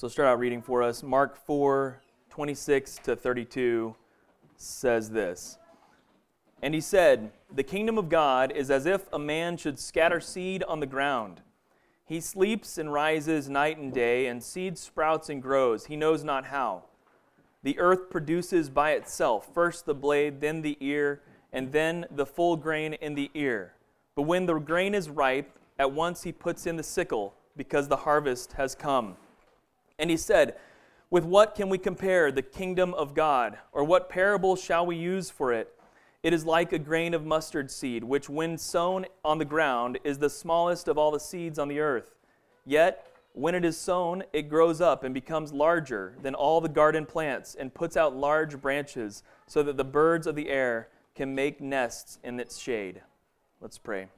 So start out reading for us. Mark 4 26 to 32 says this. And he said, The kingdom of God is as if a man should scatter seed on the ground. He sleeps and rises night and day, and seed sprouts and grows. He knows not how. The earth produces by itself first the blade, then the ear, and then the full grain in the ear. But when the grain is ripe, at once he puts in the sickle, because the harvest has come. And he said, With what can we compare the kingdom of God? Or what parable shall we use for it? It is like a grain of mustard seed, which, when sown on the ground, is the smallest of all the seeds on the earth. Yet, when it is sown, it grows up and becomes larger than all the garden plants and puts out large branches so that the birds of the air can make nests in its shade. Let's pray.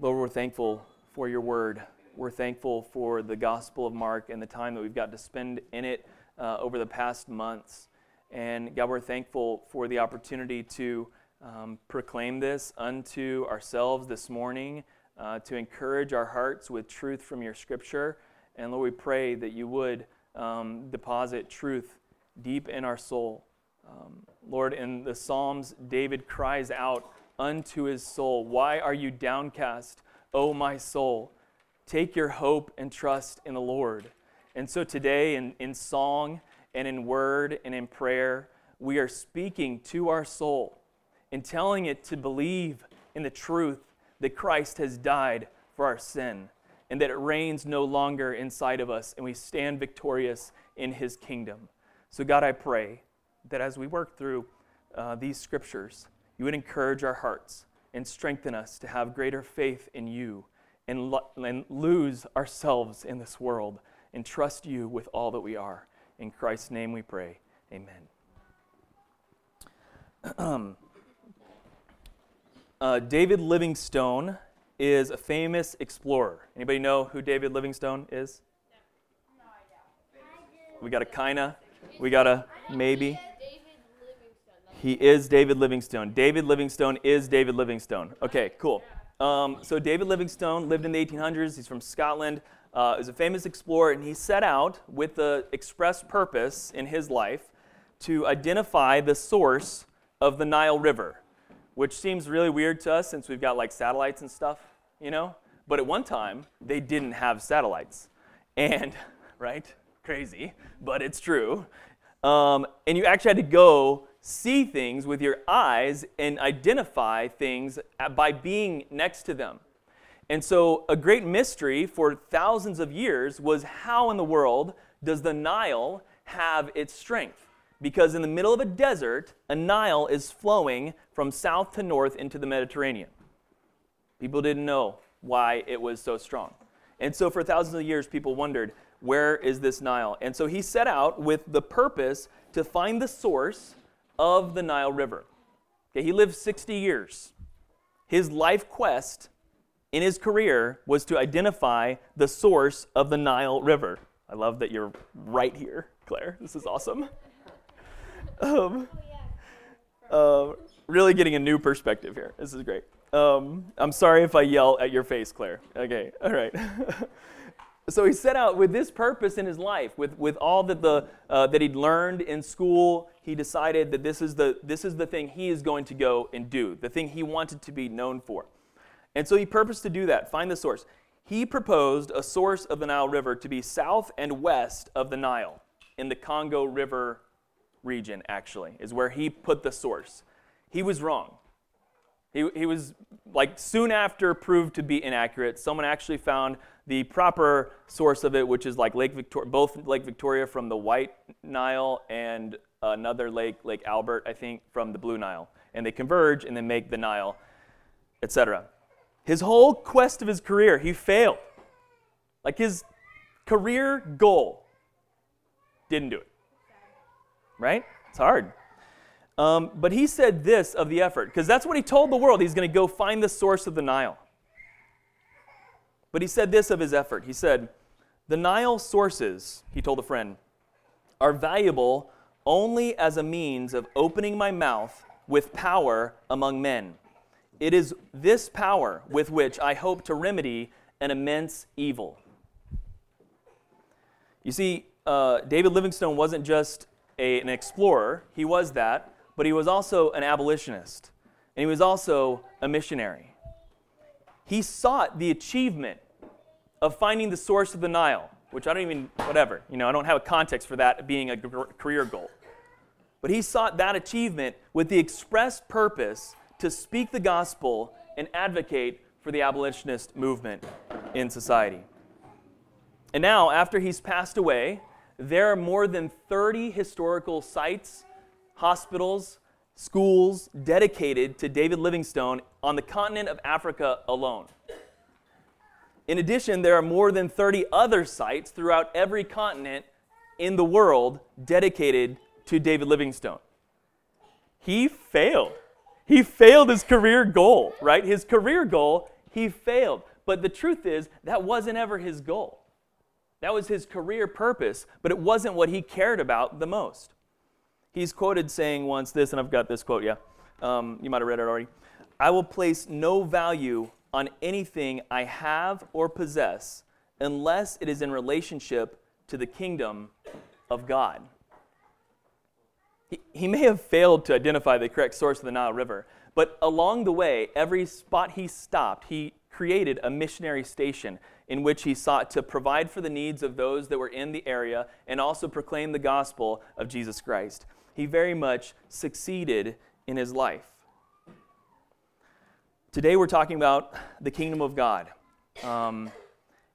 Lord, we're thankful for your word. We're thankful for the Gospel of Mark and the time that we've got to spend in it uh, over the past months. And God, we're thankful for the opportunity to um, proclaim this unto ourselves this morning, uh, to encourage our hearts with truth from your scripture. And Lord, we pray that you would um, deposit truth deep in our soul. Um, Lord, in the Psalms, David cries out unto his soul, Why are you downcast, O my soul? Take your hope and trust in the Lord. And so today, in, in song, and in word and in prayer, we are speaking to our soul and telling it to believe in the truth that Christ has died for our sin and that it reigns no longer inside of us and we stand victorious in his kingdom. So, God, I pray that as we work through uh, these scriptures, you would encourage our hearts and strengthen us to have greater faith in you and, lo- and lose ourselves in this world and trust you with all that we are. In Christ's name we pray. Amen. uh, David Livingstone is a famous explorer. Anybody know who David Livingstone is? We got a kinda. We got a maybe. He is David Livingstone. David Livingstone is David Livingstone. Okay, cool. Um, so David Livingstone lived in the 1800s. He's from Scotland uh, is a famous explorer, and he set out with the express purpose in his life to identify the source of the Nile River, which seems really weird to us since we've got like satellites and stuff, you know? But at one time, they didn't have satellites. And, right? Crazy, but it's true. Um, and you actually had to go see things with your eyes and identify things by being next to them. And so, a great mystery for thousands of years was how in the world does the Nile have its strength? Because in the middle of a desert, a Nile is flowing from south to north into the Mediterranean. People didn't know why it was so strong. And so, for thousands of years, people wondered, where is this Nile? And so, he set out with the purpose to find the source of the Nile River. Okay, he lived 60 years. His life quest in his career was to identify the source of the Nile River. I love that you're right here, Claire. This is awesome. Um, uh, really getting a new perspective here. This is great. Um, I'm sorry if I yell at your face, Claire. Okay, all right. so he set out with this purpose in his life, with, with all that, the, uh, that he'd learned in school. He decided that this is, the, this is the thing he is going to go and do, the thing he wanted to be known for. And so he purposed to do that, find the source. He proposed a source of the Nile River to be south and west of the Nile, in the Congo River region, actually, is where he put the source. He was wrong. He, he was, like, soon after proved to be inaccurate. Someone actually found the proper source of it, which is like Lake Victoria, both Lake Victoria from the White Nile and another lake, Lake Albert, I think, from the Blue Nile. And they converge and then make the Nile, etc. His whole quest of his career, he failed. Like his career goal, didn't do it. Right? It's hard. Um, but he said this of the effort, because that's what he told the world. He's going to go find the source of the Nile. But he said this of his effort. He said, The Nile sources, he told a friend, are valuable only as a means of opening my mouth with power among men. It is this power with which I hope to remedy an immense evil. You see, uh, David Livingstone wasn't just a, an explorer, he was that, but he was also an abolitionist, and he was also a missionary. He sought the achievement of finding the source of the Nile, which I don't even, whatever, you know, I don't have a context for that being a career goal. But he sought that achievement with the express purpose to speak the gospel and advocate for the abolitionist movement in society. And now, after he's passed away, there are more than 30 historical sites, hospitals, schools dedicated to David Livingstone on the continent of Africa alone. In addition, there are more than 30 other sites throughout every continent in the world dedicated to David Livingstone. He failed. He failed his career goal, right? His career goal, he failed. But the truth is, that wasn't ever his goal. That was his career purpose, but it wasn't what he cared about the most. He's quoted saying once this, and I've got this quote, yeah. Um, you might have read it already. I will place no value on anything I have or possess unless it is in relationship to the kingdom of God. He, he may have failed to identify the correct source of the Nile River, but along the way, every spot he stopped, he created a missionary station in which he sought to provide for the needs of those that were in the area and also proclaim the gospel of Jesus Christ. He very much succeeded in his life. Today we're talking about the kingdom of God. Um,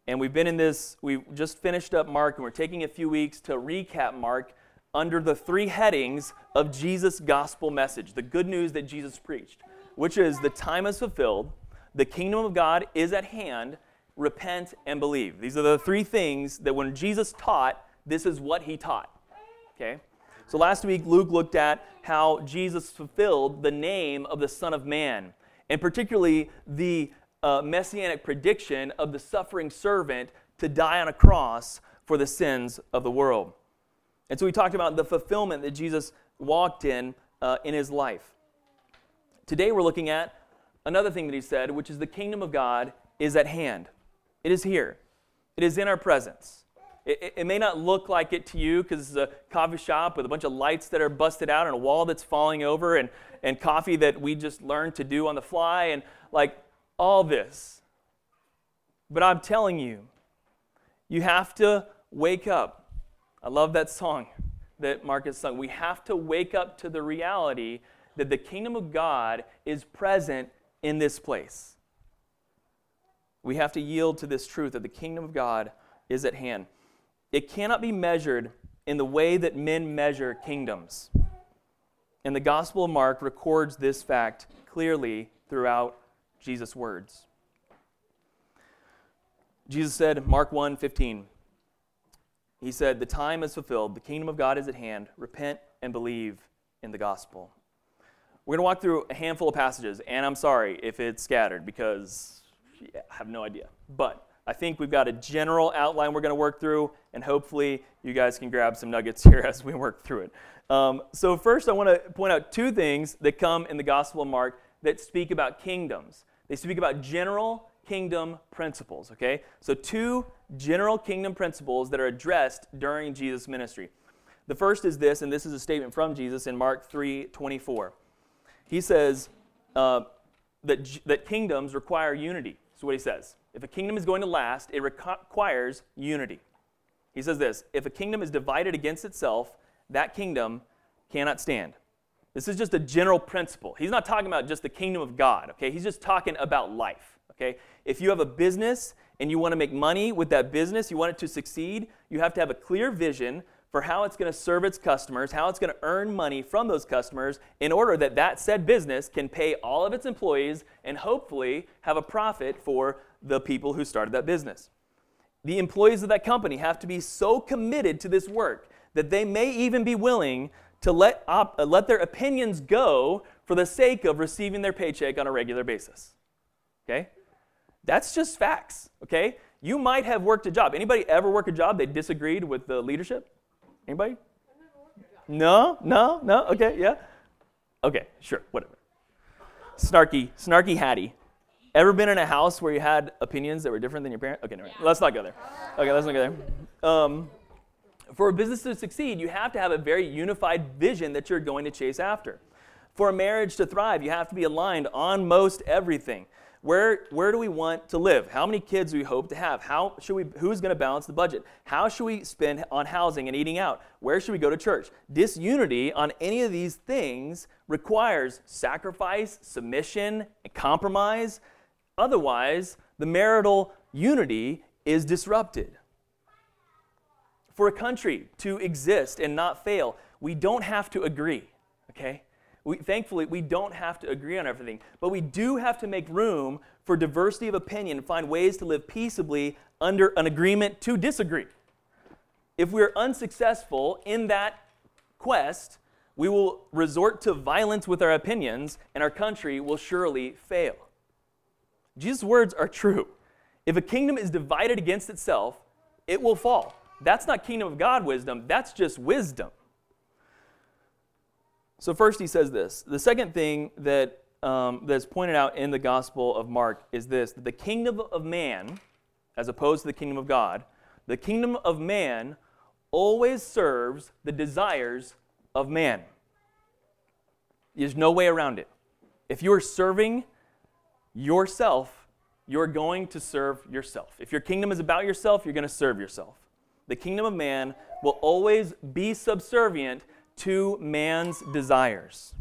and we've been in this, we just finished up Mark, and we're taking a few weeks to recap Mark under the three headings of Jesus' gospel message, the good news that Jesus preached, which is the time is fulfilled, the kingdom of God is at hand, repent and believe. These are the three things that when Jesus taught, this is what he taught. Okay? So last week, Luke looked at how Jesus fulfilled the name of the Son of Man, and particularly the uh, messianic prediction of the suffering servant to die on a cross for the sins of the world. And so we talked about the fulfillment that Jesus walked in uh, in his life. Today we're looking at another thing that he said, which is the kingdom of God is at hand. It is here, it is in our presence. It, it may not look like it to you because it's a coffee shop with a bunch of lights that are busted out and a wall that's falling over and, and coffee that we just learned to do on the fly and like all this. But I'm telling you, you have to wake up I love that song that Marcus sung. We have to wake up to the reality that the kingdom of God is present in this place. We have to yield to this truth that the kingdom of God is at hand. It cannot be measured in the way that men measure kingdoms. And the Gospel of Mark records this fact clearly throughout Jesus' words. Jesus said, Mark 1 15, he said, The time is fulfilled, the kingdom of God is at hand. Repent and believe in the gospel. We're going to walk through a handful of passages, and I'm sorry if it's scattered because I have no idea. But I think we've got a general outline we're going to work through, and hopefully you guys can grab some nuggets here as we work through it. Um, so, first, I want to point out two things that come in the Gospel of Mark that speak about kingdoms. They speak about general kingdom principles, okay? So, two general kingdom principles that are addressed during Jesus' ministry. The first is this, and this is a statement from Jesus in Mark 3 24. He says uh, that, that kingdoms require unity. That's what he says. If a kingdom is going to last, it requires unity. He says this if a kingdom is divided against itself, that kingdom cannot stand. This is just a general principle. He's not talking about just the kingdom of God, okay? He's just talking about life, okay? If you have a business and you want to make money with that business, you want it to succeed, you have to have a clear vision for how it's going to serve its customers, how it's going to earn money from those customers in order that that said business can pay all of its employees and hopefully have a profit for the people who started that business. The employees of that company have to be so committed to this work that they may even be willing to let, op- uh, let their opinions go for the sake of receiving their paycheck on a regular basis. Okay? That's just facts, okay? You might have worked a job. Anybody ever work a job they disagreed with the leadership? Anybody? No, no, no. Okay, yeah. Okay, sure, whatever. Snarky, snarky Hattie. Ever been in a house where you had opinions that were different than your parents? Okay, no, let's not go there. Okay, let's not go there. Um, For a business to succeed, you have to have a very unified vision that you're going to chase after. For a marriage to thrive, you have to be aligned on most everything. Where, where do we want to live? How many kids do we hope to have? How should we, who's going to balance the budget? How should we spend on housing and eating out? Where should we go to church? Disunity on any of these things requires sacrifice, submission, and compromise. Otherwise, the marital unity is disrupted. For a country to exist and not fail, we don't have to agree, okay? We, thankfully, we don't have to agree on everything, but we do have to make room for diversity of opinion and find ways to live peaceably under an agreement to disagree. If we're unsuccessful in that quest, we will resort to violence with our opinions, and our country will surely fail. Jesus' words are true. If a kingdom is divided against itself, it will fall. That's not kingdom of God wisdom, that's just wisdom. So, first, he says this. The second thing that, um, that's pointed out in the Gospel of Mark is this that the kingdom of man, as opposed to the kingdom of God, the kingdom of man always serves the desires of man. There's no way around it. If you are serving yourself, you're going to serve yourself. If your kingdom is about yourself, you're going to serve yourself. The kingdom of man will always be subservient to man's desires.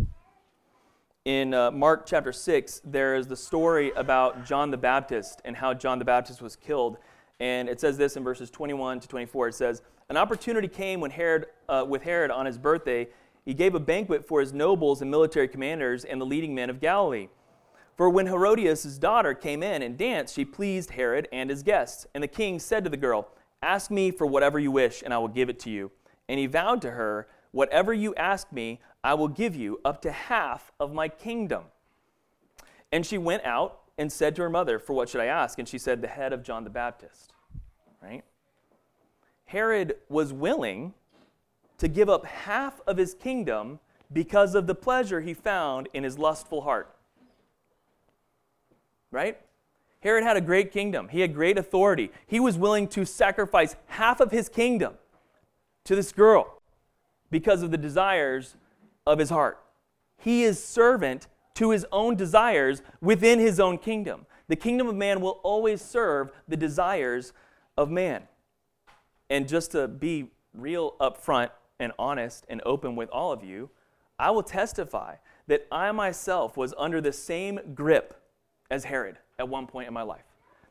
In uh, Mark chapter 6, there is the story about John the Baptist and how John the Baptist was killed. And it says this in verses 21 to 24. It says, An opportunity came when Herod, uh, with Herod on his birthday. He gave a banquet for his nobles and military commanders and the leading men of Galilee. For when Herodias' daughter came in and danced, she pleased Herod and his guests. And the king said to the girl, Ask me for whatever you wish, and I will give it to you. And he vowed to her Whatever you ask me, I will give you up to half of my kingdom. And she went out and said to her mother, For what should I ask? And she said, The head of John the Baptist. Right? Herod was willing to give up half of his kingdom because of the pleasure he found in his lustful heart. Right? Herod had a great kingdom. He had great authority. He was willing to sacrifice half of his kingdom to this girl because of the desires of his heart. He is servant to his own desires within his own kingdom. The kingdom of man will always serve the desires of man. And just to be real upfront and honest and open with all of you, I will testify that I myself was under the same grip as Herod at one point in my life.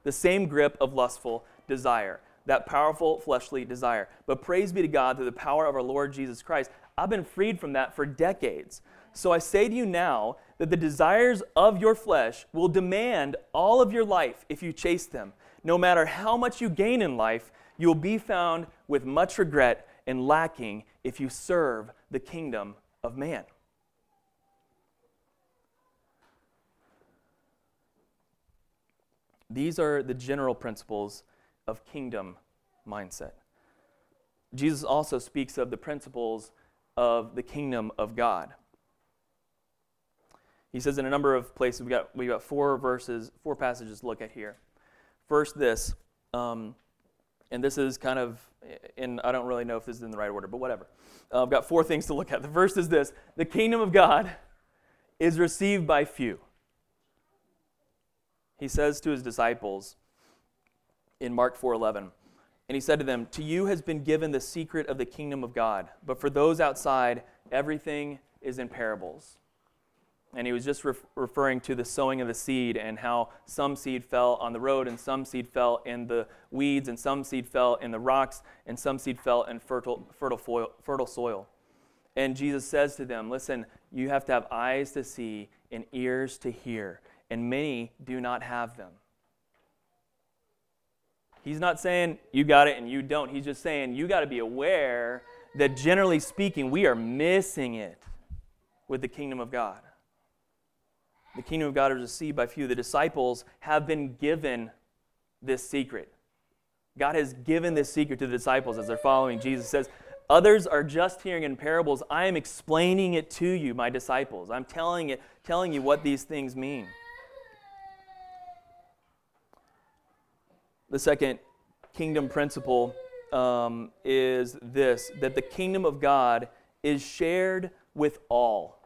The same grip of lustful desire that powerful fleshly desire. But praise be to God through the power of our Lord Jesus Christ. I've been freed from that for decades. So I say to you now that the desires of your flesh will demand all of your life if you chase them. No matter how much you gain in life, you will be found with much regret and lacking if you serve the kingdom of man. These are the general principles of kingdom mindset. Jesus also speaks of the principles of the kingdom of God. He says in a number of places, we got, we got four verses, four passages to look at here. First, this, um, and this is kind of, and I don't really know if this is in the right order, but whatever. Uh, I've got four things to look at. The first is this the kingdom of God is received by few. He says to his disciples, in Mark 4:11. And he said to them, "To you has been given the secret of the kingdom of God, but for those outside, everything is in parables." And he was just re- referring to the sowing of the seed and how some seed fell on the road and some seed fell in the weeds and some seed fell in the rocks and some seed fell in fertile, fertile, foil, fertile soil. And Jesus says to them, Listen, you have to have eyes to see and ears to hear, and many do not have them. He's not saying you got it and you don't. He's just saying you got to be aware that generally speaking, we are missing it with the kingdom of God. The kingdom of God is received by few. The disciples have been given this secret. God has given this secret to the disciples as they're following Jesus. says, Others are just hearing in parables. I am explaining it to you, my disciples. I'm telling it, telling you what these things mean. The second kingdom principle um, is this that the kingdom of God is shared with all.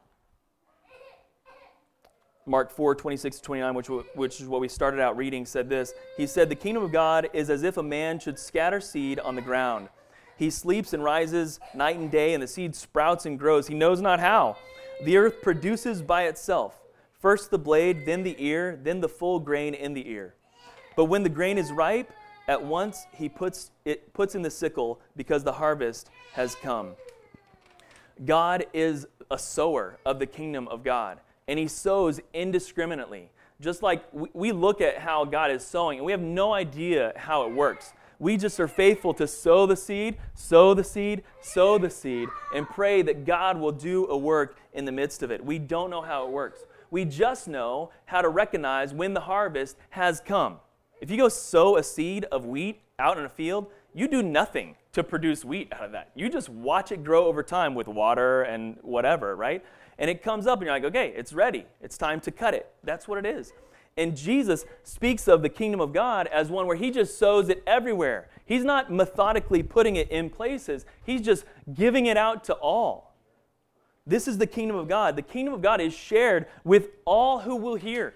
Mark 4, 26 to 29, which, which is what we started out reading, said this. He said, The kingdom of God is as if a man should scatter seed on the ground. He sleeps and rises night and day, and the seed sprouts and grows. He knows not how. The earth produces by itself first the blade, then the ear, then the full grain in the ear. But when the grain is ripe, at once he puts it puts in the sickle because the harvest has come. God is a sower of the kingdom of God and he sows indiscriminately. Just like we look at how God is sowing, and we have no idea how it works. We just are faithful to sow the seed, sow the seed, sow the seed, and pray that God will do a work in the midst of it. We don't know how it works. We just know how to recognize when the harvest has come. If you go sow a seed of wheat out in a field, you do nothing to produce wheat out of that. You just watch it grow over time with water and whatever, right? and it comes up and you're like, okay, it's ready. It's time to cut it. That's what it is. And Jesus speaks of the kingdom of God as one where he just sows it everywhere. He's not methodically putting it in places, he's just giving it out to all. This is the kingdom of God. The kingdom of God is shared with all who will hear.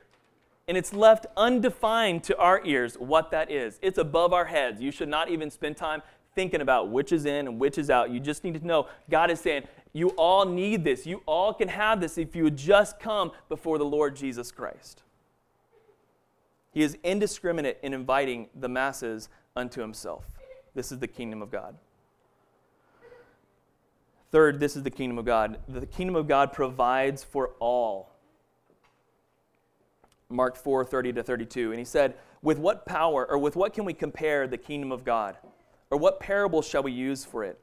And it's left undefined to our ears what that is. It's above our heads. You should not even spend time thinking about which is in and which is out. You just need to know God is saying, you all need this. You all can have this if you would just come before the Lord Jesus Christ. He is indiscriminate in inviting the masses unto himself. This is the kingdom of God. Third, this is the kingdom of God. The kingdom of God provides for all. Mark 4 30 to 32. And he said, With what power or with what can we compare the kingdom of God? Or what parable shall we use for it?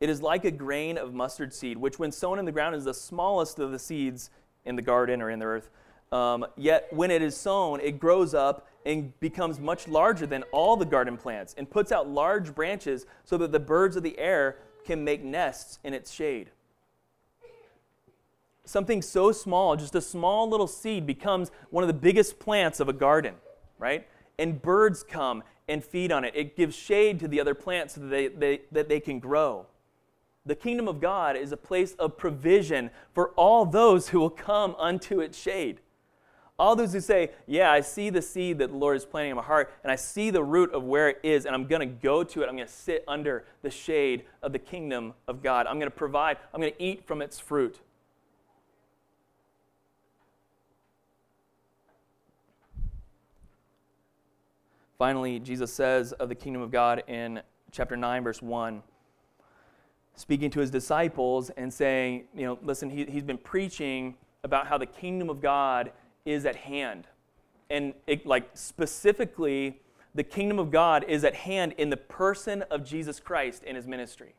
It is like a grain of mustard seed, which, when sown in the ground, is the smallest of the seeds in the garden or in the earth. Um, yet, when it is sown, it grows up and becomes much larger than all the garden plants and puts out large branches so that the birds of the air can make nests in its shade. Something so small, just a small little seed, becomes one of the biggest plants of a garden, right? And birds come and feed on it. It gives shade to the other plants so that they, they, that they can grow. The kingdom of God is a place of provision for all those who will come unto its shade. All those who say, Yeah, I see the seed that the Lord is planting in my heart, and I see the root of where it is, and I'm going to go to it. I'm going to sit under the shade of the kingdom of God. I'm going to provide, I'm going to eat from its fruit. Finally, Jesus says of the kingdom of God in chapter 9, verse 1 speaking to his disciples and saying, you know, listen, he, he's been preaching about how the kingdom of God is at hand. And it, like specifically, the kingdom of God is at hand in the person of Jesus Christ in his ministry.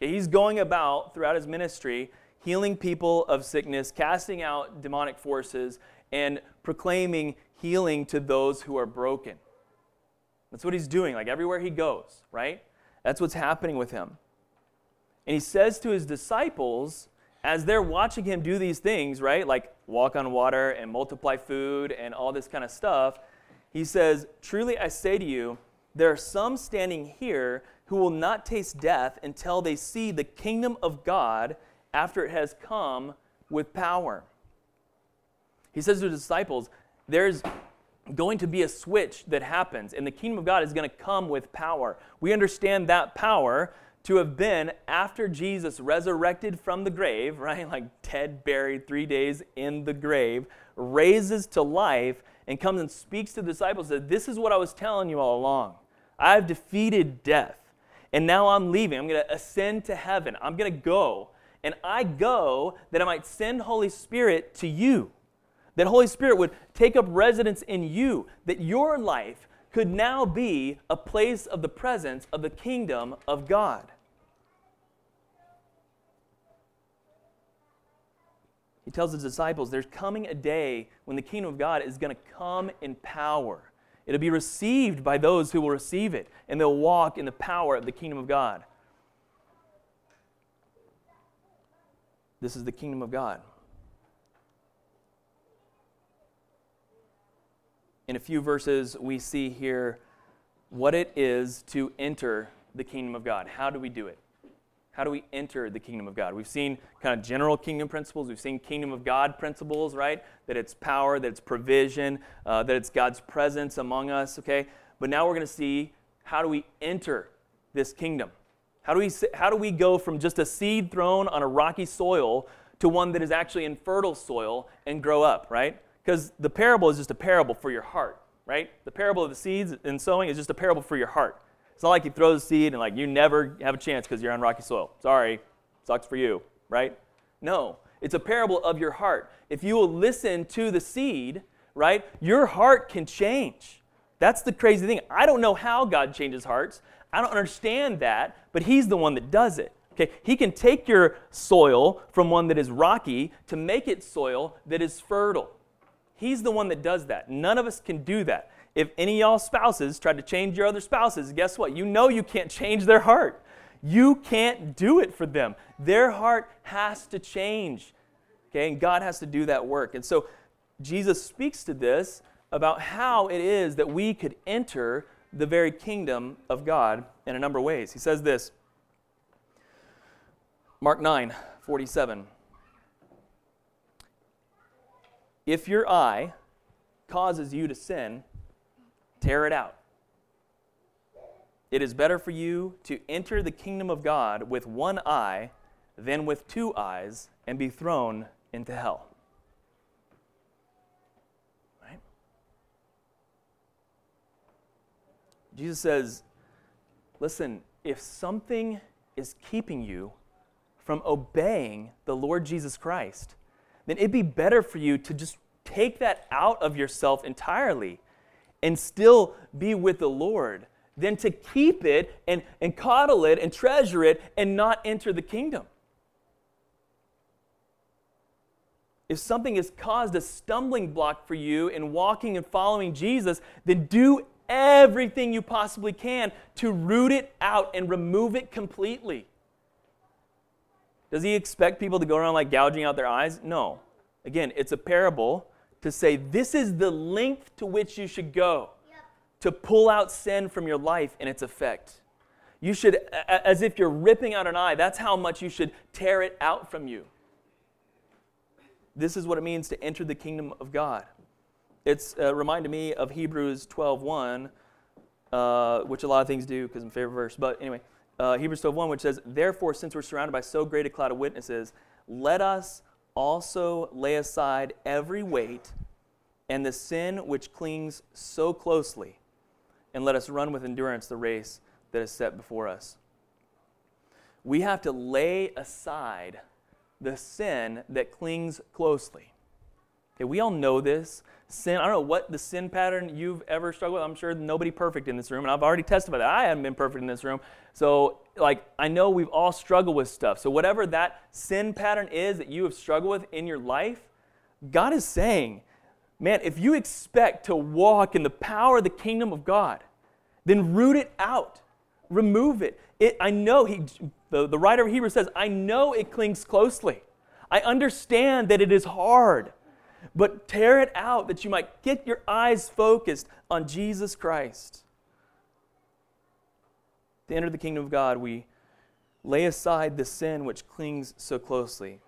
Okay, he's going about throughout his ministry healing people of sickness, casting out demonic forces, and proclaiming healing to those who are broken. That's what he's doing, like everywhere he goes, right? That's what's happening with him. And he says to his disciples, as they're watching him do these things, right, like walk on water and multiply food and all this kind of stuff, he says, Truly I say to you, there are some standing here who will not taste death until they see the kingdom of God after it has come with power. He says to his disciples, There's going to be a switch that happens, and the kingdom of God is going to come with power. We understand that power to have been after Jesus resurrected from the grave, right? Like dead, buried, three days in the grave, raises to life and comes and speaks to the disciples that this is what I was telling you all along. I've defeated death. And now I'm leaving. I'm going to ascend to heaven. I'm going to go. And I go that I might send Holy Spirit to you. That Holy Spirit would take up residence in you. That your life could now be a place of the presence of the kingdom of God. he tells his disciples there's coming a day when the kingdom of God is going to come in power. It'll be received by those who will receive it, and they'll walk in the power of the kingdom of God. This is the kingdom of God. In a few verses, we see here what it is to enter the kingdom of God. How do we do it? How do we enter the kingdom of God? We've seen kind of general kingdom principles. We've seen kingdom of God principles, right? That it's power, that it's provision, uh, that it's God's presence among us, okay? But now we're going to see how do we enter this kingdom? How do, we, how do we go from just a seed thrown on a rocky soil to one that is actually in fertile soil and grow up, right? Because the parable is just a parable for your heart, right? The parable of the seeds and sowing is just a parable for your heart. It's not like you throw the seed and like you never have a chance because you're on rocky soil. Sorry, sucks for you, right? No, it's a parable of your heart. If you will listen to the seed, right, your heart can change. That's the crazy thing. I don't know how God changes hearts. I don't understand that, but He's the one that does it. Okay, he can take your soil from one that is rocky to make it soil that is fertile. He's the one that does that. None of us can do that. If any of y'all spouses tried to change your other spouses, guess what? You know you can't change their heart. You can't do it for them. Their heart has to change. Okay, and God has to do that work. And so Jesus speaks to this about how it is that we could enter the very kingdom of God in a number of ways. He says this Mark 9 47. If your eye causes you to sin, tear it out. It is better for you to enter the kingdom of God with one eye than with two eyes and be thrown into hell. Right? Jesus says, listen, if something is keeping you from obeying the Lord Jesus Christ, then it'd be better for you to just take that out of yourself entirely and still be with the Lord than to keep it and, and coddle it and treasure it and not enter the kingdom. If something has caused a stumbling block for you in walking and following Jesus, then do everything you possibly can to root it out and remove it completely. Does he expect people to go around like gouging out their eyes? No. Again, it's a parable to say this is the length to which you should go yep. to pull out sin from your life and its effect. You should, as if you're ripping out an eye, that's how much you should tear it out from you. This is what it means to enter the kingdom of God. It's uh, reminded me of Hebrews 12.1, uh, which a lot of things do because I'm favorite verse. But anyway, uh, Hebrews 12.1, which says, Therefore, since we're surrounded by so great a cloud of witnesses, let us also lay aside every weight and the sin which clings so closely, and let us run with endurance the race that is set before us. We have to lay aside the sin that clings closely. Okay, we all know this. Sin, I don't know what the sin pattern you've ever struggled with. I'm sure nobody perfect in this room, and I've already testified that I haven't been perfect in this room. So, like, I know we've all struggled with stuff. So, whatever that sin pattern is that you have struggled with in your life, God is saying, man, if you expect to walk in the power of the kingdom of God, then root it out, remove it. it I know, he, the, the writer of Hebrews says, I know it clings closely. I understand that it is hard but tear it out that you might get your eyes focused on Jesus Christ. To enter the kingdom of God, we lay aside the sin which clings so closely.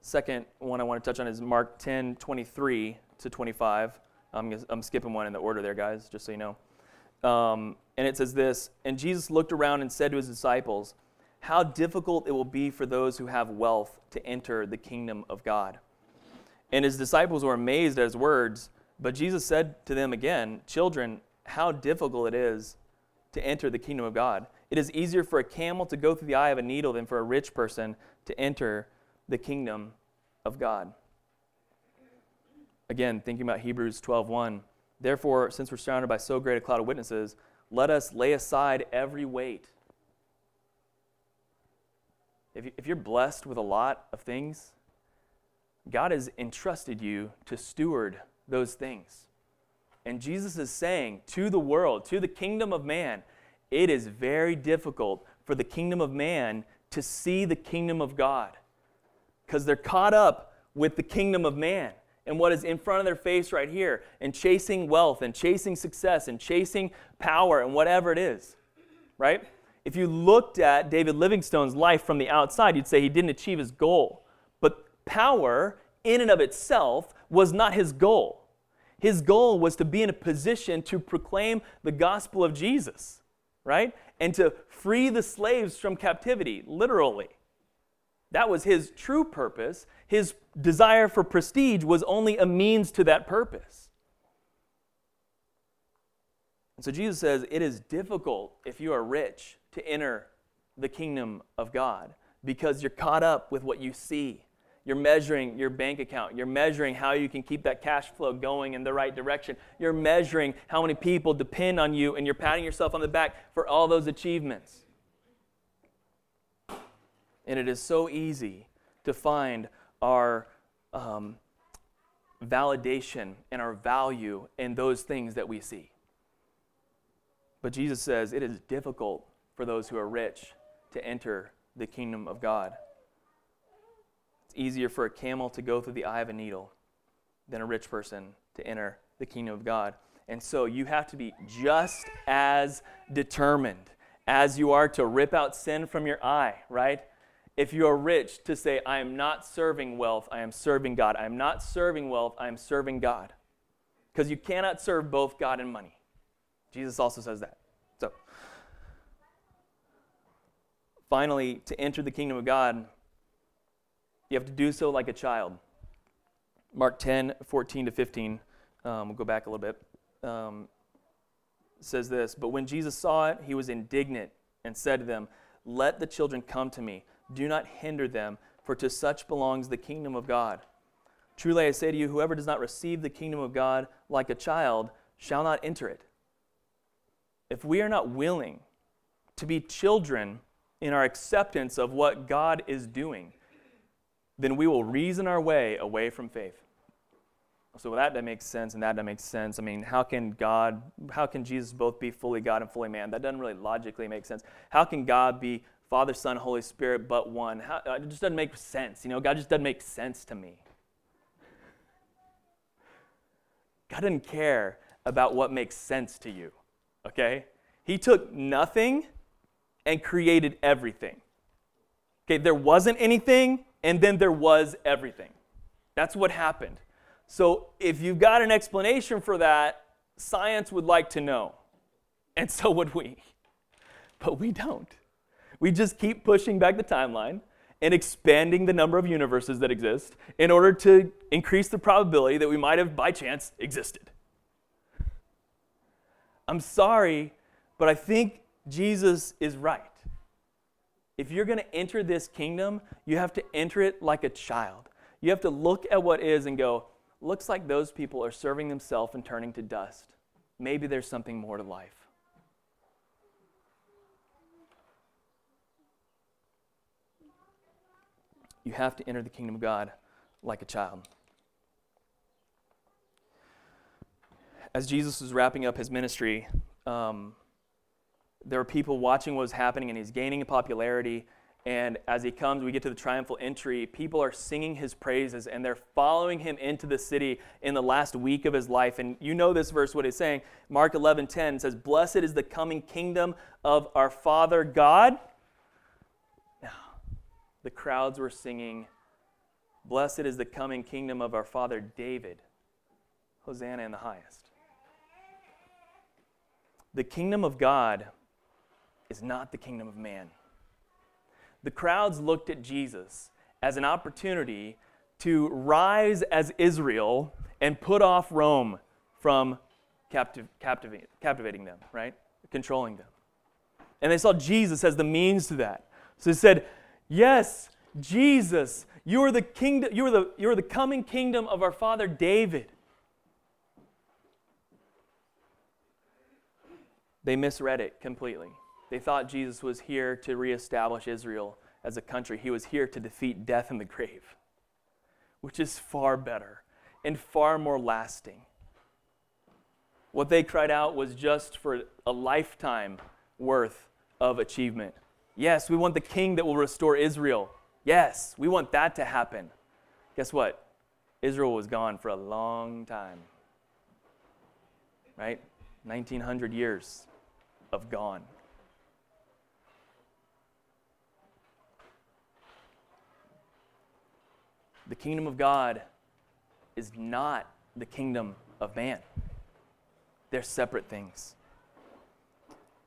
Second one I want to touch on is Mark 10 23 to 25. I'm, I'm skipping one in the order there, guys, just so you know. Um, and it says this And Jesus looked around and said to his disciples, how difficult it will be for those who have wealth to enter the kingdom of God. And his disciples were amazed at his words, but Jesus said to them again, Children, how difficult it is to enter the kingdom of God. It is easier for a camel to go through the eye of a needle than for a rich person to enter the kingdom of God. Again, thinking about Hebrews 12:1. Therefore, since we're surrounded by so great a cloud of witnesses, let us lay aside every weight if you're blessed with a lot of things, God has entrusted you to steward those things. And Jesus is saying to the world, to the kingdom of man, it is very difficult for the kingdom of man to see the kingdom of God because they're caught up with the kingdom of man and what is in front of their face right here, and chasing wealth, and chasing success, and chasing power, and whatever it is, right? If you looked at David Livingstone's life from the outside, you'd say he didn't achieve his goal. But power, in and of itself, was not his goal. His goal was to be in a position to proclaim the gospel of Jesus, right? And to free the slaves from captivity, literally. That was his true purpose. His desire for prestige was only a means to that purpose. And so Jesus says it is difficult if you are rich to enter the kingdom of God because you're caught up with what you see. You're measuring your bank account. You're measuring how you can keep that cash flow going in the right direction. You're measuring how many people depend on you, and you're patting yourself on the back for all those achievements. And it is so easy to find our um, validation and our value in those things that we see. But Jesus says it is difficult for those who are rich to enter the kingdom of God. It's easier for a camel to go through the eye of a needle than a rich person to enter the kingdom of God. And so you have to be just as determined as you are to rip out sin from your eye, right? If you are rich, to say, I am not serving wealth, I am serving God. I am not serving wealth, I am serving God. Because you cannot serve both God and money. Jesus also says that. Finally, to enter the kingdom of God, you have to do so like a child. Mark 10, 14 to 15. Um, we'll go back a little bit. Um, says this But when Jesus saw it, he was indignant and said to them, Let the children come to me. Do not hinder them, for to such belongs the kingdom of God. Truly I say to you, whoever does not receive the kingdom of God like a child shall not enter it. If we are not willing to be children, in our acceptance of what God is doing, then we will reason our way away from faith. So that, that makes sense, and that, that makes sense. I mean, how can God, how can Jesus both be fully God and fully man? That doesn't really logically make sense. How can God be Father, Son, Holy Spirit, but one? How, uh, it just doesn't make sense. You know, God just doesn't make sense to me. God doesn't care about what makes sense to you, okay? He took nothing and created everything. Okay, there wasn't anything, and then there was everything. That's what happened. So if you've got an explanation for that, science would like to know. And so would we. But we don't. We just keep pushing back the timeline and expanding the number of universes that exist in order to increase the probability that we might have, by chance, existed. I'm sorry, but I think Jesus is right. If you're going to enter this kingdom, you have to enter it like a child. You have to look at what is and go, looks like those people are serving themselves and turning to dust. Maybe there's something more to life. You have to enter the kingdom of God like a child. As Jesus was wrapping up his ministry, um, there are people watching what was happening, and he's gaining popularity. And as he comes, we get to the triumphal entry. People are singing his praises, and they're following him into the city in the last week of his life. And you know this verse, what it's saying. Mark 11 10 says, Blessed is the coming kingdom of our Father God. Now, the crowds were singing, Blessed is the coming kingdom of our Father David. Hosanna in the highest. The kingdom of God is not the kingdom of man. The crowds looked at Jesus as an opportunity to rise as Israel and put off Rome from captiv- captivate, captivating them, right? Controlling them. And they saw Jesus as the means to that. So they said, Yes, Jesus, you are the kingdom, you are the, you are the coming kingdom of our father David. They misread it completely. They thought Jesus was here to reestablish Israel as a country. He was here to defeat death in the grave, which is far better and far more lasting. What they cried out was just for a lifetime worth of achievement. Yes, we want the king that will restore Israel. Yes, we want that to happen. Guess what? Israel was gone for a long time. Right? 1900 years of gone. The kingdom of God is not the kingdom of man, they're separate things.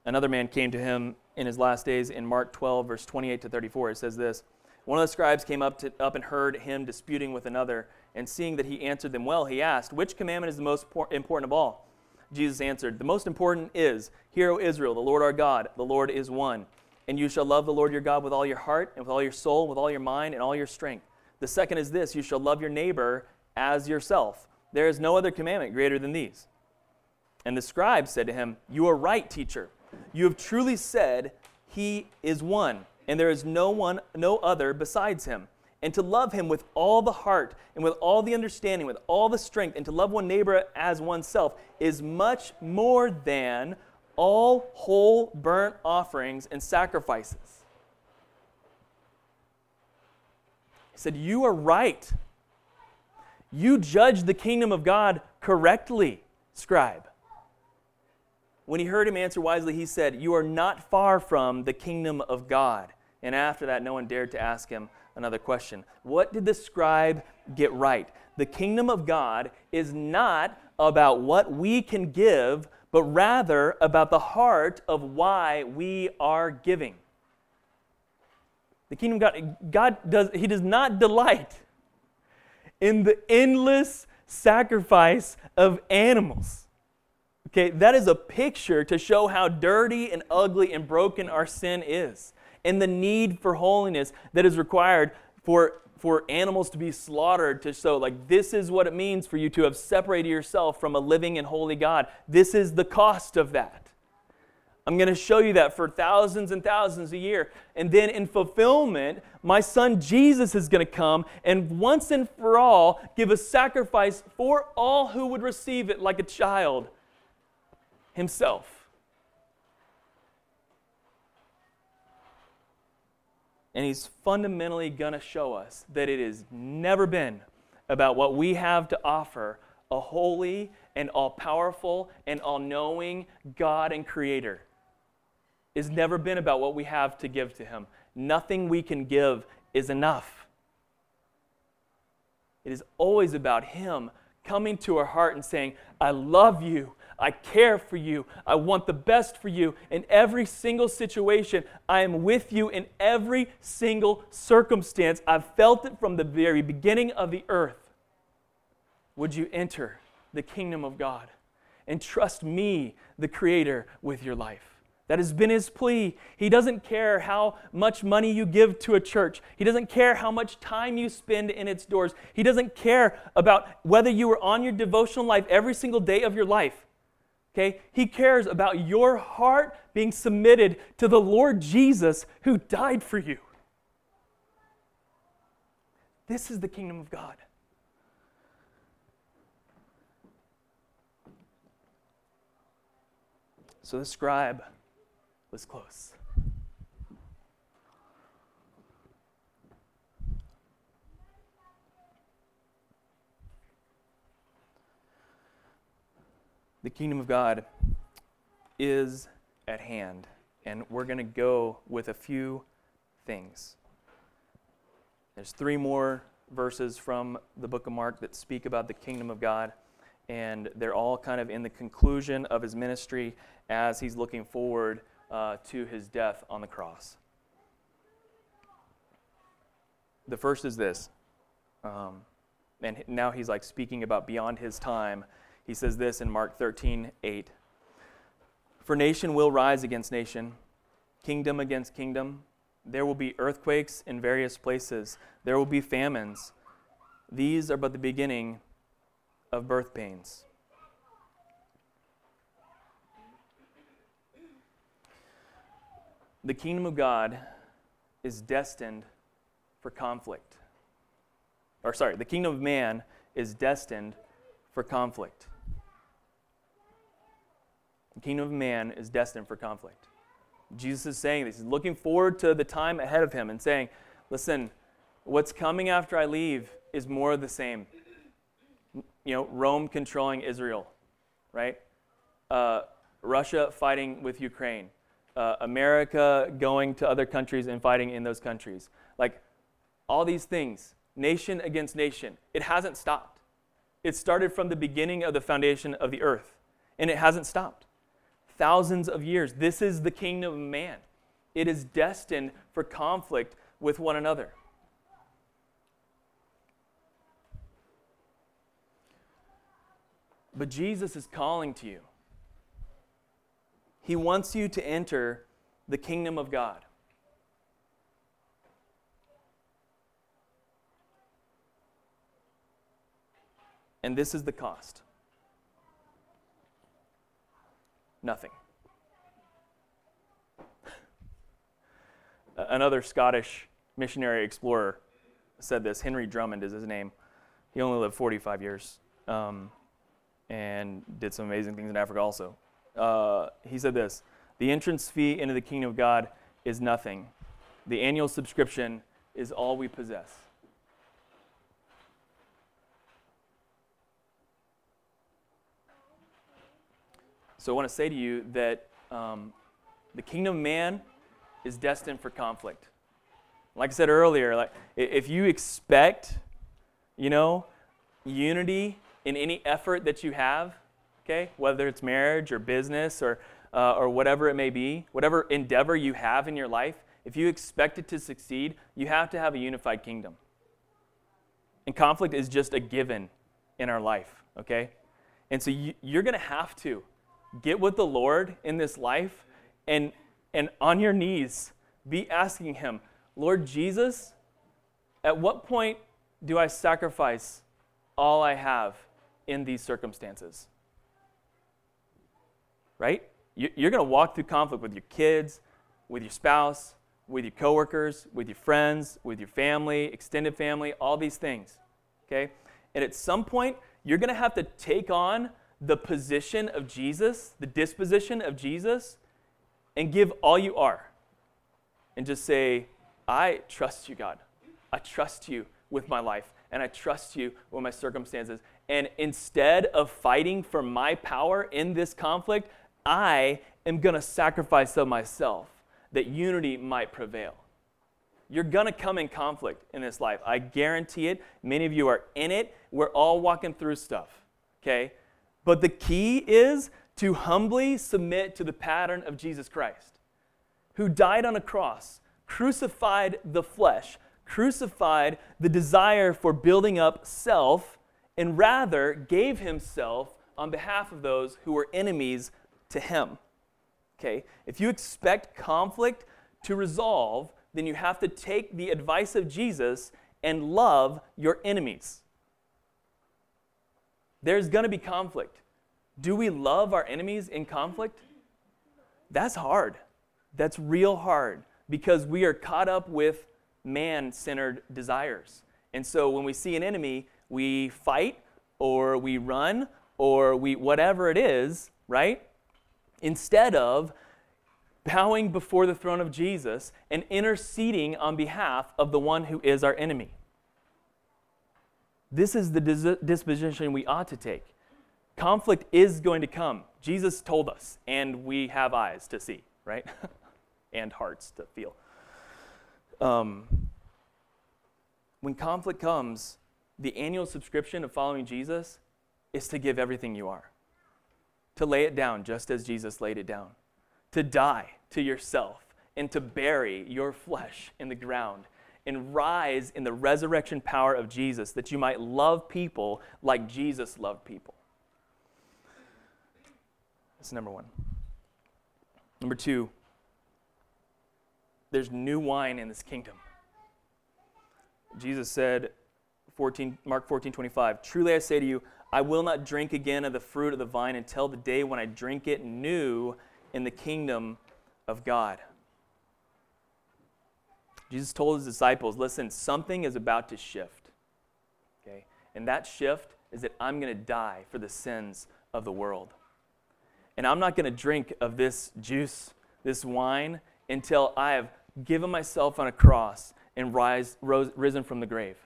Another man came to him in his last days in Mark 12, verse 28 to 34. It says this One of the scribes came up, to, up and heard him disputing with another, and seeing that he answered them well, he asked, Which commandment is the most important of all? Jesus answered, The most important is, Hear, O Israel, the Lord our God, the Lord is one. And you shall love the Lord your God with all your heart, and with all your soul, with all your mind, and all your strength. The second is this you shall love your neighbor as yourself. There is no other commandment greater than these. And the scribe said to him, You are right, teacher. You have truly said, He is one, and there is no one, no other besides him. And to love him with all the heart, and with all the understanding, with all the strength, and to love one neighbor as oneself is much more than all whole burnt offerings and sacrifices. Said, You are right. You judge the kingdom of God correctly, scribe. When he heard him answer wisely, he said, You are not far from the kingdom of God. And after that, no one dared to ask him another question. What did the scribe get right? The kingdom of God is not about what we can give, but rather about the heart of why we are giving. The kingdom of God, God does, He does not delight in the endless sacrifice of animals. Okay, that is a picture to show how dirty and ugly and broken our sin is and the need for holiness that is required for, for animals to be slaughtered to show, like, this is what it means for you to have separated yourself from a living and holy God. This is the cost of that. I'm going to show you that for thousands and thousands a year. And then in fulfillment, my son Jesus is going to come and once and for all give a sacrifice for all who would receive it like a child himself. And he's fundamentally going to show us that it has never been about what we have to offer a holy and all powerful and all knowing God and Creator has never been about what we have to give to Him. Nothing we can give is enough. It is always about Him coming to our heart and saying, I love you. I care for you. I want the best for you. In every single situation, I am with you in every single circumstance. I've felt it from the very beginning of the earth. Would you enter the kingdom of God and trust me, the Creator, with your life? That has been his plea. He doesn't care how much money you give to a church. He doesn't care how much time you spend in its doors. He doesn't care about whether you are on your devotional life every single day of your life. Okay? He cares about your heart being submitted to the Lord Jesus who died for you. This is the kingdom of God. So the scribe was close. The kingdom of God is at hand, and we're going to go with a few things. There's three more verses from the book of Mark that speak about the kingdom of God, and they're all kind of in the conclusion of his ministry as he's looking forward uh, to his death on the cross. The first is this, um, and now he's like speaking about beyond his time. He says this in Mark 13, 8. For nation will rise against nation, kingdom against kingdom. There will be earthquakes in various places, there will be famines. These are but the beginning of birth pains. The kingdom of God is destined for conflict. Or, sorry, the kingdom of man is destined for conflict. The kingdom of man is destined for conflict. Jesus is saying this. He's looking forward to the time ahead of him and saying, listen, what's coming after I leave is more of the same. you know, Rome controlling Israel, right? Uh, Russia fighting with Ukraine, uh, America going to other countries and fighting in those countries. Like all these things, nation against nation, it hasn't stopped. It started from the beginning of the foundation of the earth, and it hasn't stopped. Thousands of years. This is the kingdom of man. It is destined for conflict with one another. But Jesus is calling to you. He wants you to enter the kingdom of God. And this is the cost nothing. Another Scottish missionary explorer said this. Henry Drummond is his name. He only lived 45 years um, and did some amazing things in Africa also. Uh, he said this The entrance fee into the kingdom of God is nothing, the annual subscription is all we possess. So I want to say to you that um, the kingdom of man is destined for conflict. Like I said earlier, like if you expect, you know, unity in any effort that you have, okay, whether it's marriage or business or uh, or whatever it may be, whatever endeavor you have in your life, if you expect it to succeed, you have to have a unified kingdom. And conflict is just a given in our life, okay? And so you, you're going to have to get with the Lord in this life and, and on your knees be asking Him, Lord Jesus, at what point do I sacrifice all I have in these circumstances? Right? You're going to walk through conflict with your kids, with your spouse, with your coworkers, with your friends, with your family, extended family, all these things. Okay? And at some point, you're going to have to take on the position of Jesus, the disposition of Jesus, and give all you are. And just say, I trust you, God. I trust you with my life, and I trust you with my circumstances. And instead of fighting for my power in this conflict, I am going to sacrifice of myself that unity might prevail. You're going to come in conflict in this life. I guarantee it. Many of you are in it. We're all walking through stuff, okay? But the key is to humbly submit to the pattern of Jesus Christ, who died on a cross, crucified the flesh, crucified the desire for building up self, and rather gave himself on behalf of those who were enemies to him. Okay? If you expect conflict to resolve, then you have to take the advice of Jesus and love your enemies. There's going to be conflict. Do we love our enemies in conflict? That's hard. That's real hard because we are caught up with man centered desires. And so when we see an enemy, we fight or we run or we whatever it is, right? Instead of bowing before the throne of Jesus and interceding on behalf of the one who is our enemy. This is the disposition we ought to take. Conflict is going to come. Jesus told us, and we have eyes to see, right? and hearts to feel. Um, when conflict comes, the annual subscription of following Jesus is to give everything you are, to lay it down just as Jesus laid it down, to die to yourself, and to bury your flesh in the ground and rise in the resurrection power of Jesus that you might love people like Jesus loved people. That's number one. Number two, there's new wine in this kingdom. Jesus said, 14, Mark 14, 25, Truly I say to you, I will not drink again of the fruit of the vine until the day when I drink it new in the kingdom of God. Jesus told his disciples, listen, something is about to shift. Okay? And that shift is that I'm going to die for the sins of the world. And I'm not going to drink of this juice, this wine, until I have given myself on a cross and rise, rose, risen from the grave.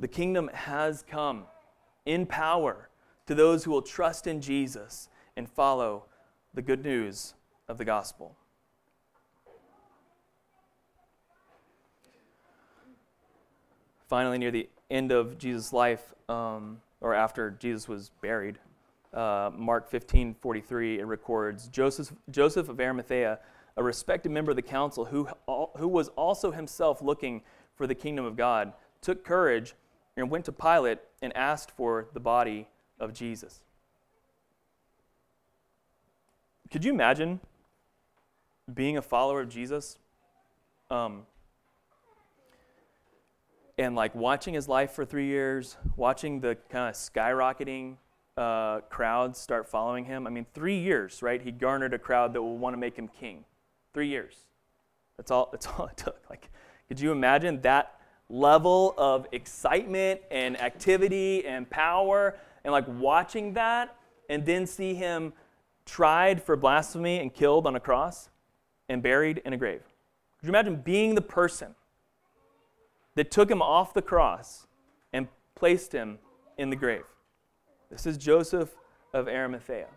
The kingdom has come in power to those who will trust in Jesus and follow the good news of the gospel. Finally, near the end of Jesus' life, um, or after Jesus was buried, uh, Mark 15 43, it records Joseph, Joseph of Arimathea, a respected member of the council who, who was also himself looking for the kingdom of God, took courage and went to Pilate and asked for the body of Jesus. Could you imagine being a follower of Jesus um, and like watching his life for three years, watching the kind of skyrocketing uh, crowds start following him? I mean, three years, right? He garnered a crowd that will want to make him king. Three years. That's all. That's all it took. Like, could you imagine that level of excitement and activity and power and like watching that and then see him tried for blasphemy and killed on a cross and buried in a grave. Could you imagine being the person that took him off the cross and placed him in the grave? This is Joseph of Arimathea.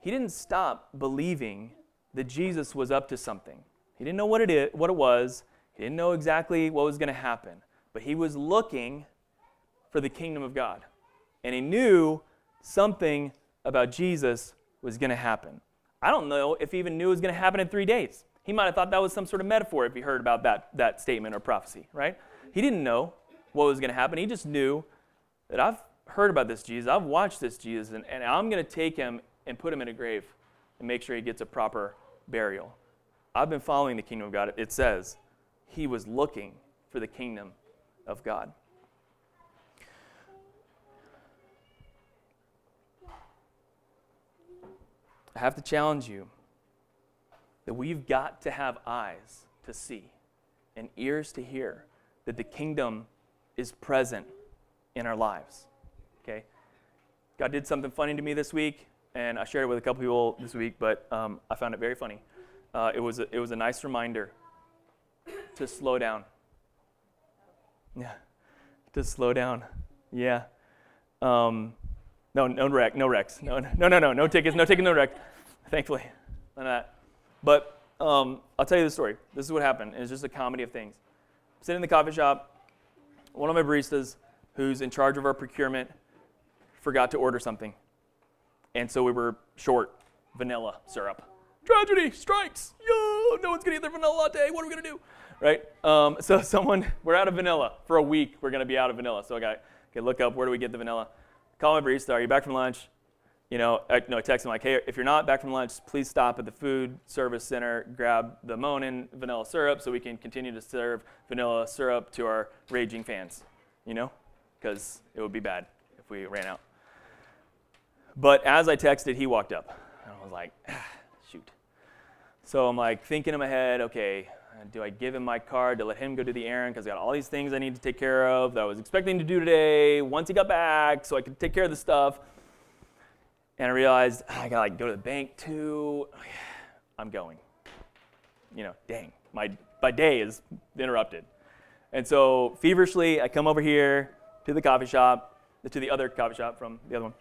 He didn't stop believing that Jesus was up to something. He didn't know what it, is, what it was, he didn't know exactly what was going to happen, but he was looking for the kingdom of God. And he knew something about Jesus was going to happen. I don't know if he even knew it was going to happen in three days. He might have thought that was some sort of metaphor if he heard about that, that statement or prophecy, right? He didn't know what was going to happen. He just knew that I've heard about this Jesus, I've watched this Jesus, and, and I'm going to take him and put him in a grave and make sure he gets a proper burial. I've been following the kingdom of God. It says he was looking for the kingdom of God. I have to challenge you that we've got to have eyes to see and ears to hear that the kingdom is present in our lives. Okay? God did something funny to me this week, and I shared it with a couple people this week, but um, I found it very funny. Uh, it, was a, it was a nice reminder to slow down. Yeah, to slow down. Yeah. Um, no, no wreck, no wrecks. No, no, no, no, no tickets, no tickets, no wreck. Thankfully, none of that. But um, I'll tell you the story. This is what happened. It's just a comedy of things. Sitting in the coffee shop. One of my baristas, who's in charge of our procurement, forgot to order something, and so we were short vanilla syrup. Tragedy strikes. Yo, no one's gonna get their vanilla latte. What are we gonna do? Right? Um, so someone, we're out of vanilla for a week. We're going to be out of vanilla. So I got okay, look up where do we get the vanilla. Call my barista. Are you back from lunch? You know, I, no, I text him like, hey, if you're not back from lunch, please stop at the food service center, grab the Monin vanilla syrup so we can continue to serve vanilla syrup to our raging fans. You know, because it would be bad if we ran out. But as I texted, he walked up. And I was like, ah, shoot. So I'm like thinking in my head, okay, do I give him my card to let him go do the errand because I got all these things I need to take care of that I was expecting to do today once he got back so I could take care of the stuff. And I realized ah, I gotta like go to the bank too. I'm going. You know, dang, my my day is interrupted. And so feverishly, I come over here to the coffee shop, to the other coffee shop from the other one.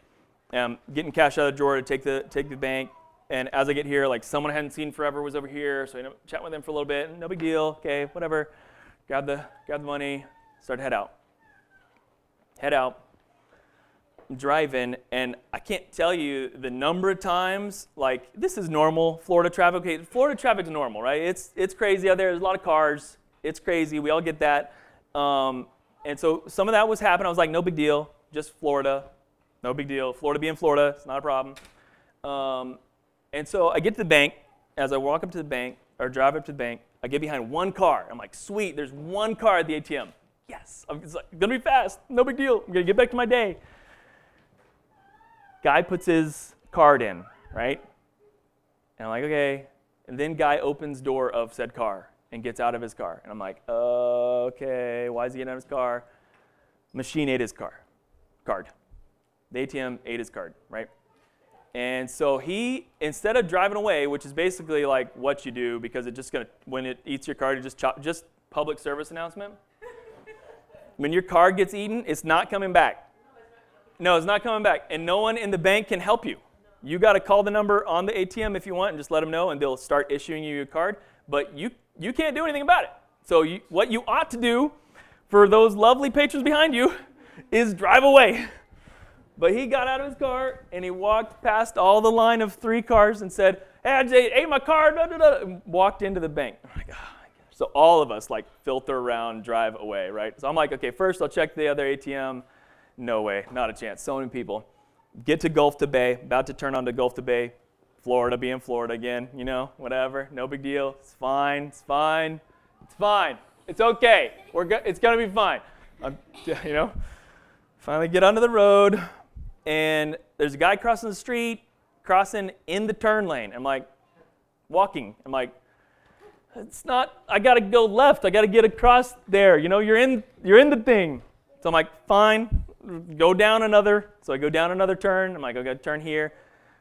I'm getting cash out of the drawer to take the take the bank and as I get here, like someone I hadn't seen forever was over here, so I chat with them for a little bit. No big deal. Okay, whatever. Grab the grab the money. Start to head out. Head out. Drive in, and I can't tell you the number of times. Like this is normal Florida traffic. Okay, Florida traffic's normal, right? It's it's crazy out there. There's a lot of cars. It's crazy. We all get that. Um, and so some of that was happening. I was like, no big deal. Just Florida. No big deal. Florida being Florida, it's not a problem. Um, and so I get to the bank. As I walk up to the bank or drive up to the bank, I get behind one car. I'm like, sweet, there's one car at the ATM. Yes, I'm it's like, gonna be fast. No big deal. I'm gonna get back to my day. Guy puts his card in, right? And I'm like, okay. And then guy opens door of said car and gets out of his car. And I'm like, okay, why is he getting out of his car? Machine ate his car, card. The ATM ate his card, right? And so he, instead of driving away, which is basically like what you do because it just gonna, when it eats your card, it just chop, just public service announcement. When your card gets eaten, it's not coming back. No, it's not coming back. And no one in the bank can help you. You got to call the number on the ATM if you want and just let them know, and they'll start issuing you your card. But you, you can't do anything about it. So, you, what you ought to do for those lovely patrons behind you is drive away. But he got out of his car and he walked past all the line of three cars and said, Hey, I ate my car, blah, blah, blah, and walked into the bank. I'm like, oh, so all of us like filter around, drive away, right? So I'm like, okay, first I'll check the other ATM. No way, not a chance. So many people. Get to Gulf to Bay, about to turn on to Gulf to Bay, Florida being Florida again, you know, whatever, no big deal. It's fine, it's fine, it's fine. It's okay. We're go- it's gonna be fine. I'm, you know, finally get onto the road, and there's a guy crossing the street, crossing in the turn lane. I'm like, walking. I'm like, it's not. I gotta go left. I gotta get across there. You know, you're in. You're in the thing. So I'm like, fine. Go down another. So I go down another turn. I'm like, I gotta turn here,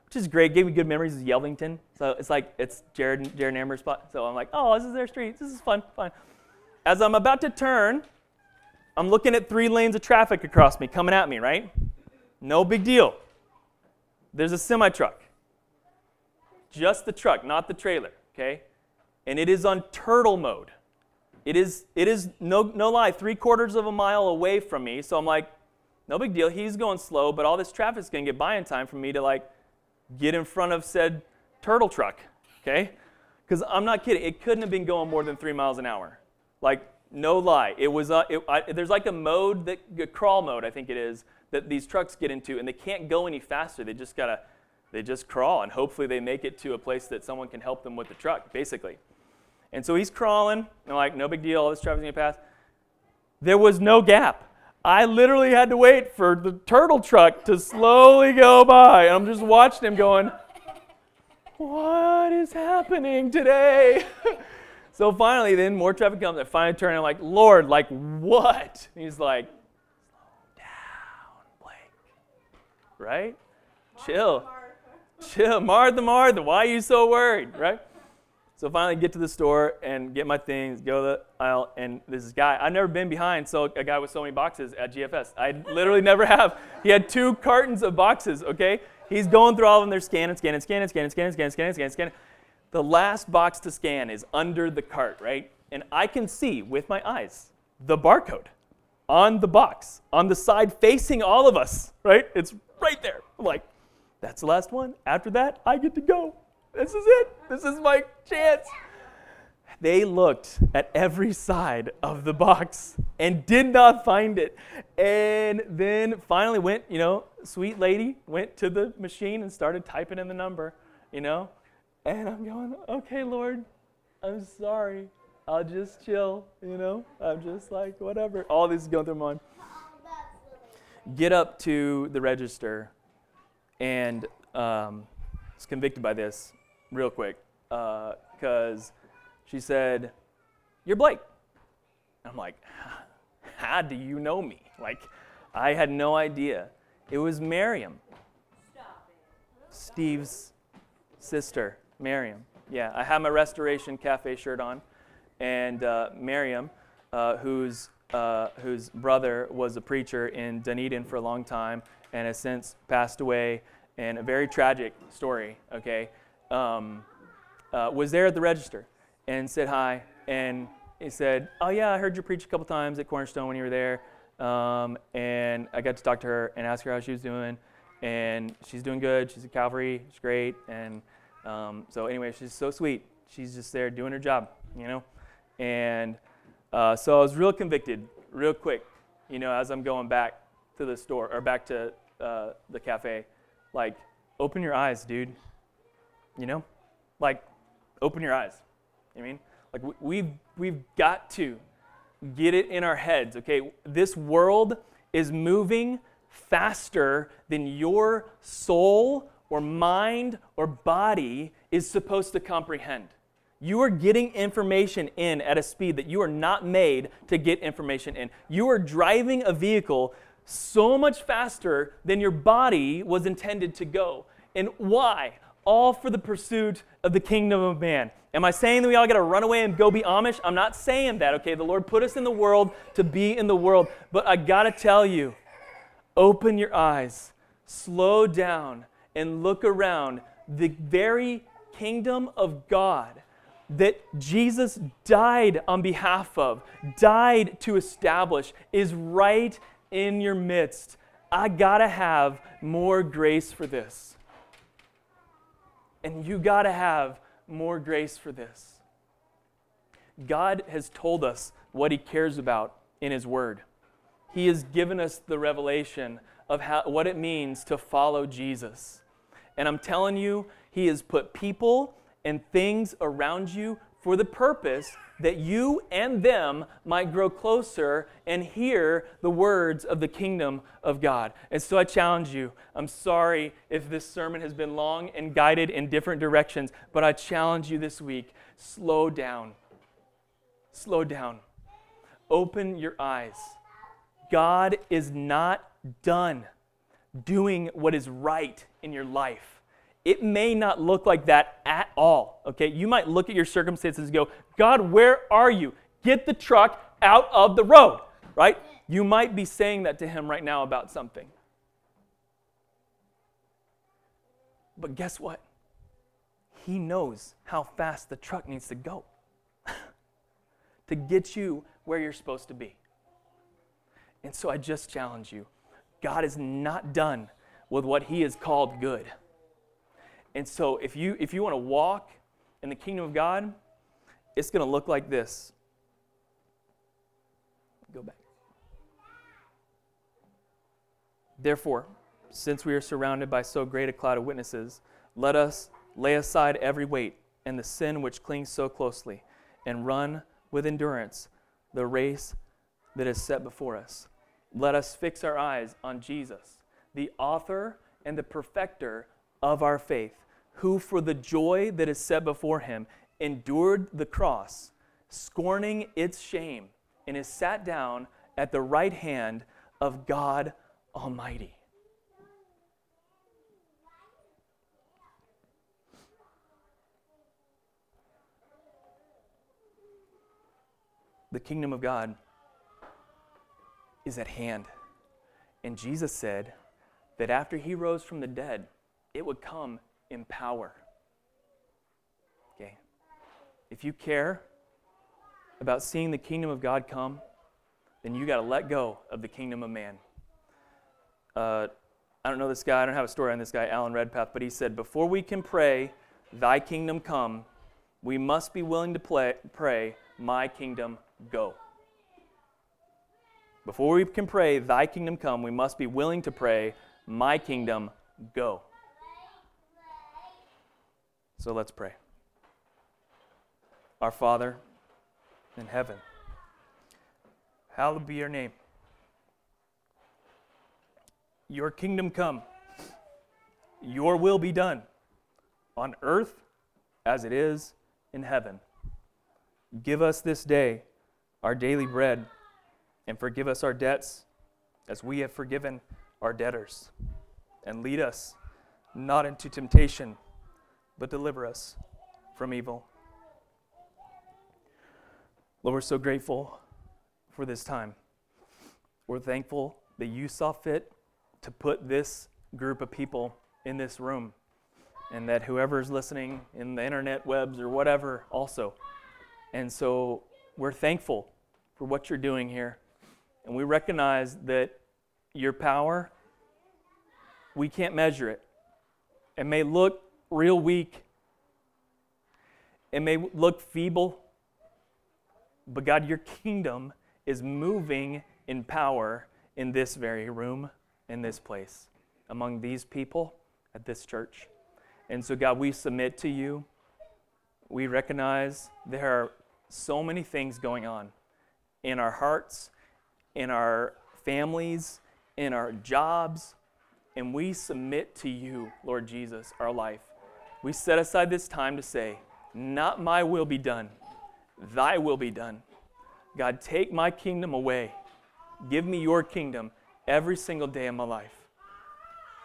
which is great. Gave me good memories of Yelvington. So it's like it's Jared Jared Amber's spot. So I'm like, oh, this is their street. This is fun. Fine. As I'm about to turn, I'm looking at three lanes of traffic across me coming at me. Right? No big deal. There's a semi truck. Just the truck, not the trailer. Okay and it is on turtle mode. It is, it is no, no lie, three quarters of a mile away from me. So I'm like, no big deal. He's going slow, but all this traffic's going to get by in time for me to like get in front of said turtle truck. Okay? Because I'm not kidding. It couldn't have been going more than three miles an hour. Like, no lie. It was, uh, it, I, there's like a mode, that, a crawl mode, I think it is, that these trucks get into, and they can't go any faster. They just got to, they just crawl, and hopefully they make it to a place that someone can help them with the truck, basically. And so he's crawling, and like, no big deal, all this traffic's gonna pass. There was no gap. I literally had to wait for the turtle truck to slowly go by. And I'm just watching him going, What is happening today? so finally, then more traffic comes. I finally turn and I'm like, Lord, like what? And he's like, Slow down, Right? Chill. Chill. Martha, Martha, why are you so worried? Right? So finally get to the store and get my things, go to the aisle, and this guy, I've never been behind so a guy with so many boxes at GFS. I literally never have. He had two cartons of boxes, okay? He's going through all of them, they're scanning, scanning, scanning, scanning, scanning, scanning, scanning, scanning, scanning. The last box to scan is under the cart, right? And I can see with my eyes the barcode on the box, on the side facing all of us, right? It's right there. I'm like, that's the last one. After that, I get to go. This is it. This is my chance. They looked at every side of the box and did not find it. And then finally went, you know, sweet lady went to the machine and started typing in the number, you know. And I'm going, okay, Lord, I'm sorry. I'll just chill, you know. I'm just like, whatever. All this is going through my mind. Get up to the register and um, was convicted by this real quick because uh, she said, You're Blake. I'm like, How do you know me? Like, I had no idea. It was Miriam, Steve's sister, Miriam. Yeah, I have my Restoration Cafe shirt on, and uh, Miriam, uh, whose uh, whose brother was a preacher in Dunedin for a long time and has since passed away, and a very tragic story. Okay, um, uh, was there at the register and said hi. And he said, Oh, yeah, I heard you preach a couple times at Cornerstone when you were there. Um, and I got to talk to her and ask her how she was doing. And she's doing good. She's at Calvary. She's great. And um, so, anyway, she's so sweet. She's just there doing her job, you know? And uh, so I was real convicted, real quick, you know, as I'm going back to the store or back to uh, the cafe. Like, open your eyes, dude. You know? Like, open your eyes. You I mean? Like, we've, we've got to get it in our heads, okay? This world is moving faster than your soul or mind or body is supposed to comprehend. You are getting information in at a speed that you are not made to get information in. You are driving a vehicle so much faster than your body was intended to go. And why? all for the pursuit of the kingdom of man. Am I saying that we all got to run away and go be Amish? I'm not saying that, okay? The Lord put us in the world to be in the world. But I got to tell you, open your eyes, slow down, and look around. The very kingdom of God that Jesus died on behalf of, died to establish, is right in your midst. I gotta have more grace for this. And you gotta have more grace for this. God has told us what He cares about in His Word. He has given us the revelation of how, what it means to follow Jesus. And I'm telling you, He has put people and things around you for the purpose that you and them might grow closer and hear the words of the kingdom of God. And so I challenge you. I'm sorry if this sermon has been long and guided in different directions, but I challenge you this week slow down. Slow down. Open your eyes. God is not done doing what is right in your life. It may not look like that at all. Okay? You might look at your circumstances and go, God, where are you? Get the truck out of the road, right? You might be saying that to him right now about something. But guess what? He knows how fast the truck needs to go to get you where you're supposed to be. And so I just challenge you God is not done with what He has called good. And so if you if you want to walk in the kingdom of God, it's going to look like this. Go back. Therefore, since we are surrounded by so great a cloud of witnesses, let us lay aside every weight and the sin which clings so closely, and run with endurance the race that is set before us. Let us fix our eyes on Jesus, the author and the perfecter of our faith who for the joy that is set before him endured the cross, scorning its shame, and is sat down at the right hand of God Almighty. The kingdom of God is at hand. And Jesus said that after he rose from the dead, it would come in power. Okay? If you care about seeing the kingdom of God come, then you got to let go of the kingdom of man. Uh, I don't know this guy, I don't have a story on this guy, Alan Redpath, but he said, Before we can pray, Thy kingdom come, we must be willing to play, pray, My kingdom go. Before we can pray, Thy kingdom come, we must be willing to pray, My kingdom go. So let's pray. Our Father in heaven, hallowed be your name. Your kingdom come, your will be done on earth as it is in heaven. Give us this day our daily bread and forgive us our debts as we have forgiven our debtors. And lead us not into temptation but deliver us from evil. Lord, we're so grateful for this time. We're thankful that you saw fit to put this group of people in this room, and that whoever's listening in the internet webs or whatever also. And so we're thankful for what you're doing here. And we recognize that your power, we can't measure it. It may look real weak. It may look feeble, but God, your kingdom is moving in power in this very room, in this place, among these people at this church. And so, God, we submit to you. We recognize there are so many things going on in our hearts, in our families, in our jobs, and we submit to you, Lord Jesus, our life we set aside this time to say, Not my will be done, thy will be done. God, take my kingdom away. Give me your kingdom every single day of my life.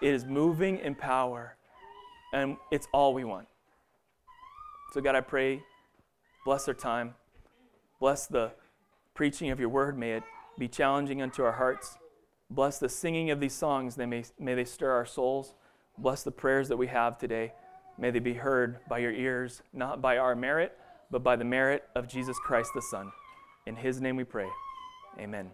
It is moving in power. And it's all we want. So, God, I pray, bless our time. Bless the preaching of your word. May it be challenging unto our hearts. Bless the singing of these songs. They may, may they stir our souls. Bless the prayers that we have today. May they be heard by your ears, not by our merit, but by the merit of Jesus Christ the Son. In his name we pray. Amen.